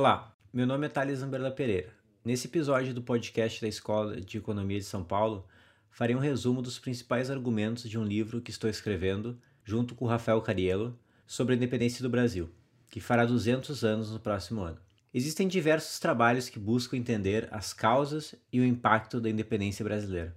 Olá, meu nome é Thales Amberla Pereira. Nesse episódio do podcast da Escola de Economia de São Paulo, farei um resumo dos principais argumentos de um livro que estou escrevendo, junto com Rafael Cariello, sobre a independência do Brasil, que fará 200 anos no próximo ano. Existem diversos trabalhos que buscam entender as causas e o impacto da independência brasileira.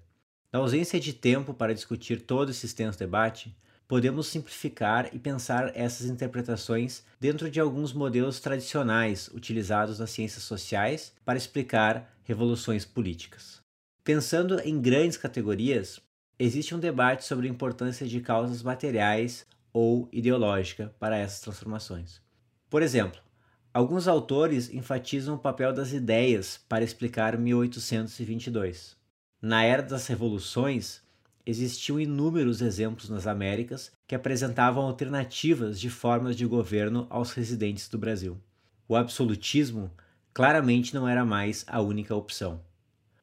Na ausência de tempo para discutir todo esse extenso debate, podemos simplificar e pensar essas interpretações dentro de alguns modelos tradicionais utilizados nas ciências sociais para explicar revoluções políticas. Pensando em grandes categorias, existe um debate sobre a importância de causas materiais ou ideológica para essas transformações. Por exemplo, Alguns autores enfatizam o papel das ideias para explicar 1822. Na era das revoluções, existiam inúmeros exemplos nas Américas que apresentavam alternativas de formas de governo aos residentes do Brasil. O absolutismo claramente não era mais a única opção.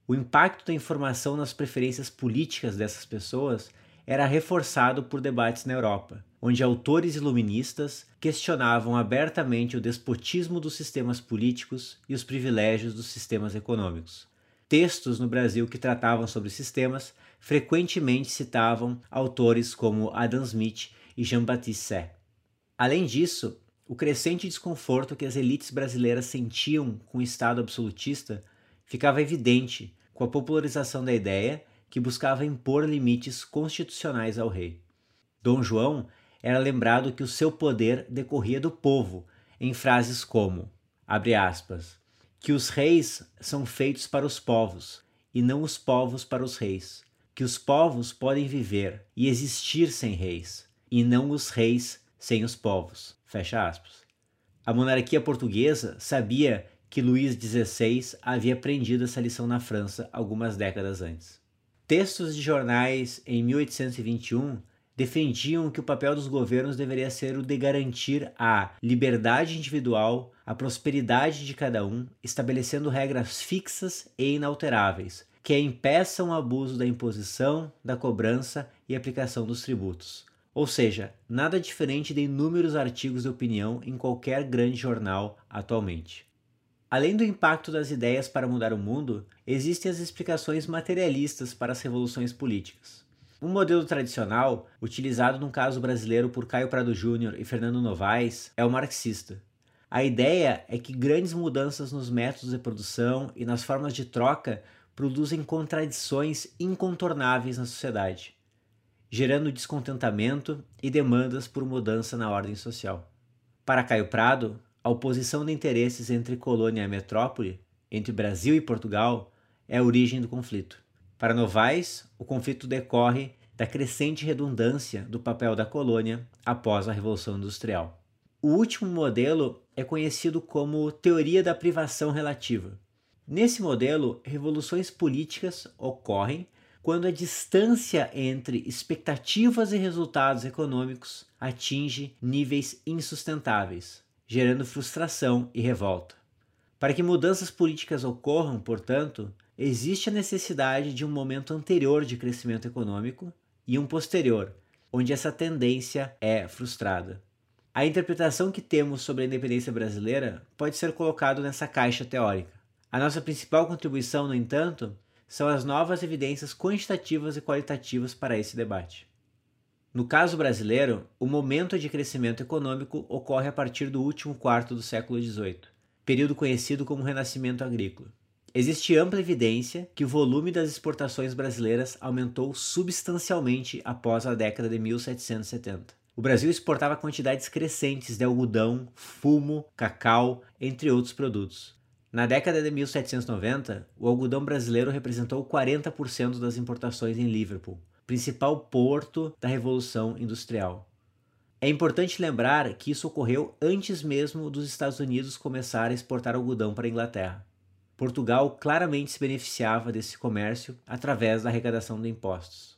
O impacto da informação nas preferências políticas dessas pessoas era reforçado por debates na Europa, onde autores iluministas questionavam abertamente o despotismo dos sistemas políticos e os privilégios dos sistemas econômicos. Textos no Brasil que tratavam sobre sistemas frequentemente citavam autores como Adam Smith e Jean-Baptiste Say. Além disso, o crescente desconforto que as elites brasileiras sentiam com o Estado absolutista ficava evidente com a popularização da ideia que buscava impor limites constitucionais ao rei. Dom João era lembrado que o seu poder decorria do povo, em frases como, abre aspas, que os reis são feitos para os povos, e não os povos para os reis, que os povos podem viver e existir sem reis, e não os reis sem os povos. Fecha aspas. A monarquia portuguesa sabia que Luís XVI havia aprendido essa lição na França algumas décadas antes. Textos de jornais em 1821 defendiam que o papel dos governos deveria ser o de garantir a liberdade individual, a prosperidade de cada um, estabelecendo regras fixas e inalteráveis, que impeçam o abuso da imposição, da cobrança e aplicação dos tributos. Ou seja, nada diferente de inúmeros artigos de opinião em qualquer grande jornal atualmente. Além do impacto das ideias para mudar o mundo, existem as explicações materialistas para as revoluções políticas. Um modelo tradicional, utilizado no caso brasileiro por Caio Prado Júnior e Fernando Novaes, é o marxista. A ideia é que grandes mudanças nos métodos de produção e nas formas de troca produzem contradições incontornáveis na sociedade, gerando descontentamento e demandas por mudança na ordem social. Para Caio Prado, a oposição de interesses entre colônia e metrópole, entre Brasil e Portugal, é a origem do conflito. Para Novaes, o conflito decorre da crescente redundância do papel da colônia após a Revolução Industrial. O último modelo é conhecido como teoria da privação relativa. Nesse modelo, revoluções políticas ocorrem quando a distância entre expectativas e resultados econômicos atinge níveis insustentáveis, gerando frustração e revolta. Para que mudanças políticas ocorram, portanto, existe a necessidade de um momento anterior de crescimento econômico e um posterior, onde essa tendência é frustrada. A interpretação que temos sobre a independência brasileira pode ser colocada nessa caixa teórica. A nossa principal contribuição, no entanto, são as novas evidências quantitativas e qualitativas para esse debate. No caso brasileiro, o momento de crescimento econômico ocorre a partir do último quarto do século XVIII, período conhecido como Renascimento Agrícola. Existe ampla evidência que o volume das exportações brasileiras aumentou substancialmente após a década de 1770. O Brasil exportava quantidades crescentes de algodão, fumo, cacau, entre outros produtos. Na década de 1790, o algodão brasileiro representou 40% das importações em Liverpool, principal porto da Revolução Industrial. É importante lembrar que isso ocorreu antes mesmo dos Estados Unidos começarem a exportar algodão para a Inglaterra. Portugal claramente se beneficiava desse comércio através da arrecadação de impostos.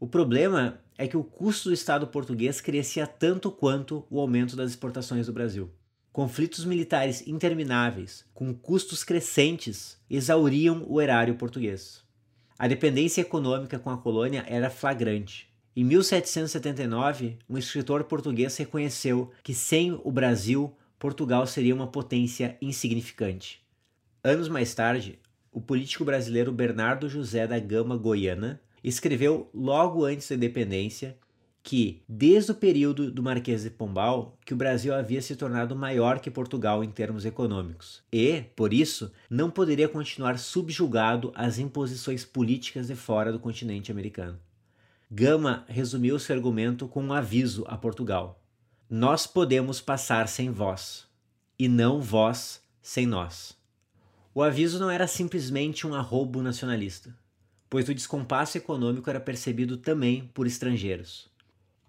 O problema é que o custo do Estado português crescia tanto quanto o aumento das exportações do Brasil. Conflitos militares intermináveis, com custos crescentes, exauriam o erário português. A dependência econômica com a colônia era flagrante. Em 1779, um escritor português reconheceu que sem o Brasil, Portugal seria uma potência insignificante. Anos mais tarde, o político brasileiro Bernardo José da Gama Goiana escreveu logo antes da independência que, desde o período do Marquês de Pombal, que o Brasil havia se tornado maior que Portugal em termos econômicos e, por isso, não poderia continuar subjugado às imposições políticas de fora do continente americano. Gama resumiu seu argumento com um aviso a Portugal: Nós podemos passar sem vós, e não vós sem nós. O aviso não era simplesmente um arrobo nacionalista, pois o descompasso econômico era percebido também por estrangeiros.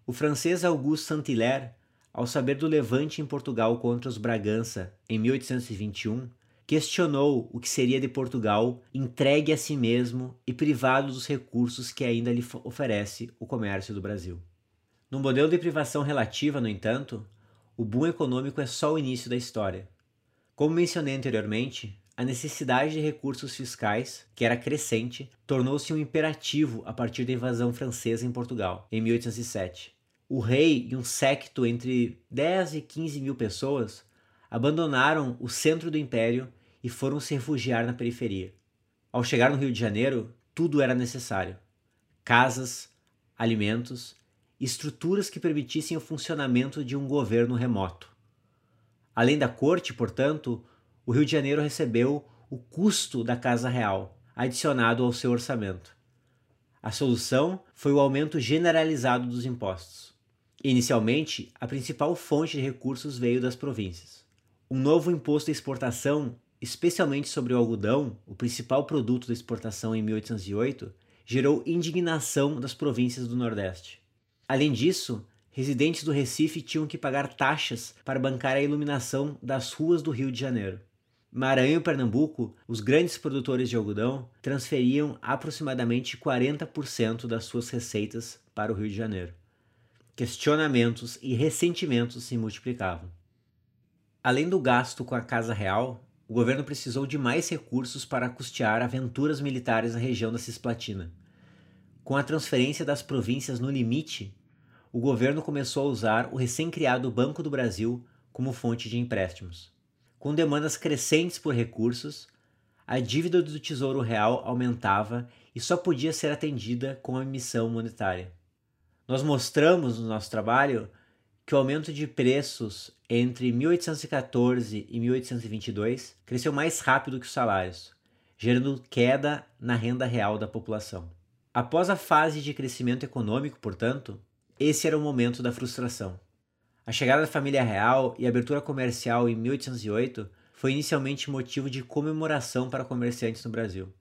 O francês Auguste Saint-Hilaire, ao saber do levante em Portugal contra os Bragança em 1821, questionou o que seria de Portugal entregue a si mesmo e privado dos recursos que ainda lhe oferece o comércio do Brasil. No modelo de privação relativa, no entanto, o boom econômico é só o início da história. Como mencionei anteriormente, a necessidade de recursos fiscais, que era crescente, tornou-se um imperativo a partir da invasão francesa em Portugal, em 1807. O rei e um séquito entre 10 e 15 mil pessoas abandonaram o centro do império e foram se refugiar na periferia. Ao chegar no Rio de Janeiro, tudo era necessário: casas, alimentos, estruturas que permitissem o funcionamento de um governo remoto. Além da corte, portanto, o Rio de Janeiro recebeu o custo da Casa Real, adicionado ao seu orçamento. A solução foi o aumento generalizado dos impostos. Inicialmente, a principal fonte de recursos veio das províncias. Um novo imposto de exportação especialmente sobre o algodão, o principal produto da exportação em 1808, gerou indignação das províncias do Nordeste. Além disso, residentes do Recife tinham que pagar taxas para bancar a iluminação das ruas do Rio de Janeiro. Maranhão e Pernambuco, os grandes produtores de algodão, transferiam aproximadamente 40% das suas receitas para o Rio de Janeiro. Questionamentos e ressentimentos se multiplicavam. Além do gasto com a Casa Real, o governo precisou de mais recursos para custear aventuras militares na região da Cisplatina. Com a transferência das províncias no limite, o governo começou a usar o recém-criado Banco do Brasil como fonte de empréstimos. Com demandas crescentes por recursos, a dívida do Tesouro Real aumentava e só podia ser atendida com a emissão monetária. Nós mostramos no nosso trabalho que o aumento de preços entre 1814 e 1822 cresceu mais rápido que os salários, gerando queda na renda real da população. Após a fase de crescimento econômico, portanto, esse era o momento da frustração. A chegada da família real e a abertura comercial em 1808 foi inicialmente motivo de comemoração para comerciantes no Brasil.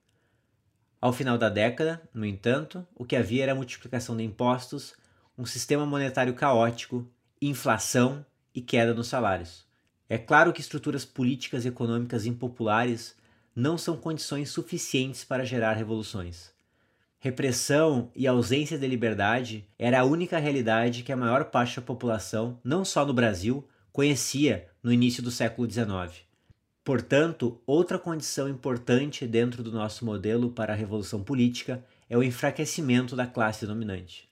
Ao final da década, no entanto, o que havia era multiplicação de impostos, um sistema monetário caótico inflação e queda nos salários. É claro que estruturas políticas e econômicas impopulares não são condições suficientes para gerar revoluções. Repressão e ausência de liberdade era a única realidade que a maior parte da população, não só no Brasil, conhecia no início do século XIX. Portanto, outra condição importante dentro do nosso modelo para a revolução política é o enfraquecimento da classe dominante.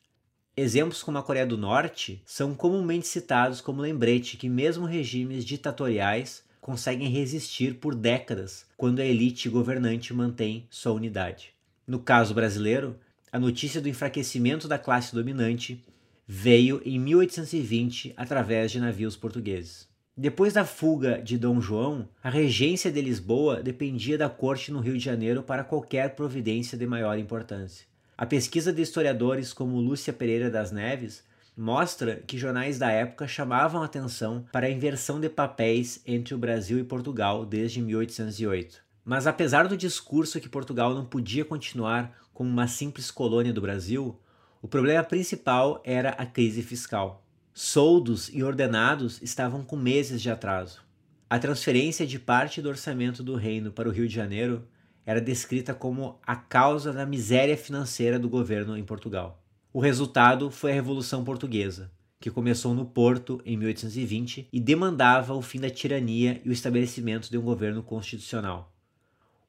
Exemplos como a Coreia do Norte são comumente citados como lembrete que mesmo regimes ditatoriais conseguem resistir por décadas quando a elite governante mantém sua unidade. No caso brasileiro, a notícia do enfraquecimento da classe dominante veio em 1820 através de navios portugueses. Depois da fuga de Dom João, a regência de Lisboa dependia da corte no Rio de Janeiro para qualquer providência de maior importância. A pesquisa de historiadores como Lúcia Pereira das Neves mostra que jornais da época chamavam atenção para a inversão de papéis entre o Brasil e Portugal desde 1808. Mas apesar do discurso que Portugal não podia continuar como uma simples colônia do Brasil, o problema principal era a crise fiscal. Soldos e ordenados estavam com meses de atraso. A transferência de parte do orçamento do reino para o Rio de Janeiro era descrita como a causa da miséria financeira do governo em Portugal. O resultado foi a Revolução Portuguesa, que começou no Porto em 1820 e demandava o fim da tirania e o estabelecimento de um governo constitucional.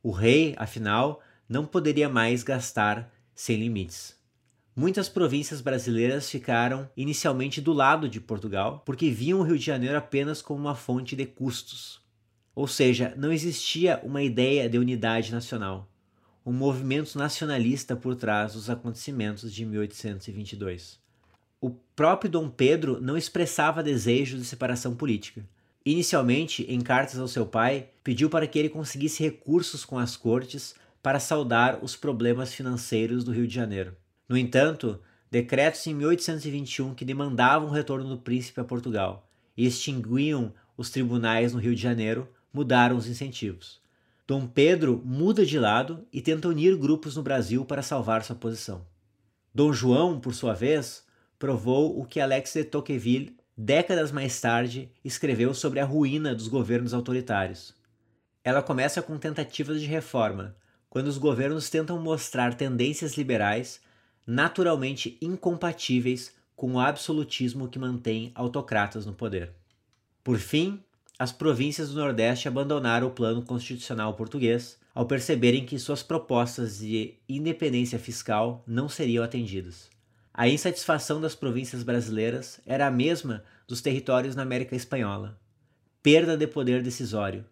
O rei, afinal, não poderia mais gastar sem limites. Muitas províncias brasileiras ficaram inicialmente do lado de Portugal, porque viam o Rio de Janeiro apenas como uma fonte de custos. Ou seja, não existia uma ideia de unidade nacional, um movimento nacionalista por trás dos acontecimentos de 1822. O próprio Dom Pedro não expressava desejo de separação política. Inicialmente, em cartas ao seu pai, pediu para que ele conseguisse recursos com as cortes para saldar os problemas financeiros do Rio de Janeiro. No entanto, decretos em 1821 que demandavam o retorno do príncipe a Portugal e extinguiam os tribunais no Rio de Janeiro mudaram os incentivos. Dom Pedro muda de lado e tenta unir grupos no Brasil para salvar sua posição. Dom João, por sua vez, provou o que Alex de Tocqueville, décadas mais tarde, escreveu sobre a ruína dos governos autoritários. Ela começa com tentativas de reforma, quando os governos tentam mostrar tendências liberais naturalmente incompatíveis com o absolutismo que mantém autocratas no poder. Por fim, as províncias do Nordeste abandonaram o plano constitucional português ao perceberem que suas propostas de independência fiscal não seriam atendidas. A insatisfação das províncias brasileiras era a mesma dos territórios na América Espanhola. Perda de poder decisório,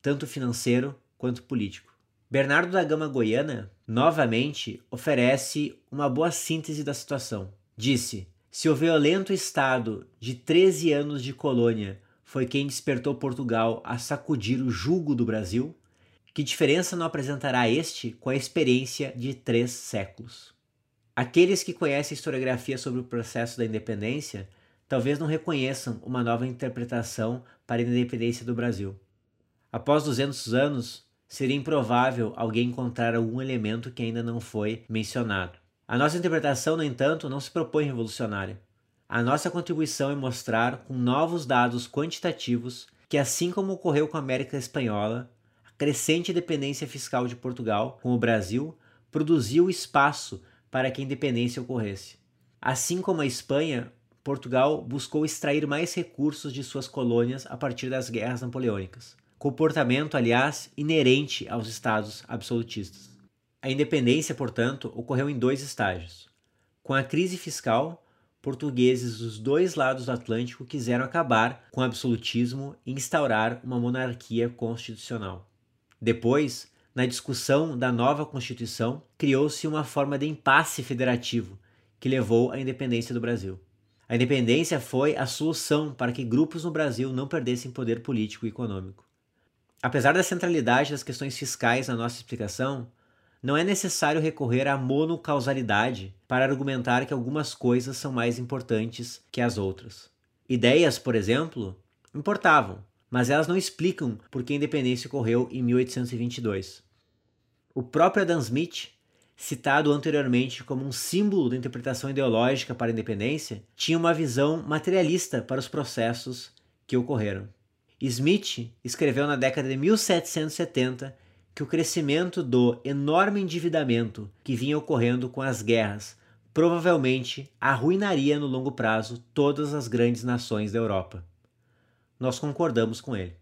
tanto financeiro quanto político. Bernardo da Gama Goiana, novamente, oferece uma boa síntese da situação. Disse: Se o violento Estado de 13 anos de colônia foi quem despertou Portugal a sacudir o jugo do Brasil, que diferença não apresentará este com a experiência de três séculos? Aqueles que conhecem a historiografia sobre o processo da independência talvez não reconheçam uma nova interpretação para a independência do Brasil. Após 200 anos, seria improvável alguém encontrar algum elemento que ainda não foi mencionado. A nossa interpretação, no entanto, não se propõe revolucionária. A nossa contribuição é mostrar, com novos dados quantitativos, que, assim como ocorreu com a América Espanhola, a crescente dependência fiscal de Portugal com o Brasil produziu espaço para que a independência ocorresse. Assim como a Espanha, Portugal buscou extrair mais recursos de suas colônias a partir das guerras napoleônicas comportamento, aliás, inerente aos estados absolutistas. A independência, portanto, ocorreu em dois estágios. Com a crise fiscal, portugueses dos dois lados do Atlântico quiseram acabar com o absolutismo e instaurar uma monarquia constitucional. Depois, na discussão da nova Constituição, criou-se uma forma de impasse federativo que levou à independência do Brasil. A independência foi a solução para que grupos no Brasil não perdessem poder político e econômico. Apesar da centralidade das questões fiscais na nossa explicação, não é necessário recorrer à monocausalidade para argumentar que algumas coisas são mais importantes que as outras. Ideias, por exemplo, importavam, mas elas não explicam por que a independência ocorreu em 1822. O próprio Adam Smith, citado anteriormente como um símbolo da interpretação ideológica para a independência, tinha uma visão materialista para os processos que ocorreram. Smith escreveu na década de 1770 que o crescimento do enorme endividamento que vinha ocorrendo com as guerras provavelmente arruinaria no longo prazo todas as grandes nações da Europa. Nós concordamos com ele.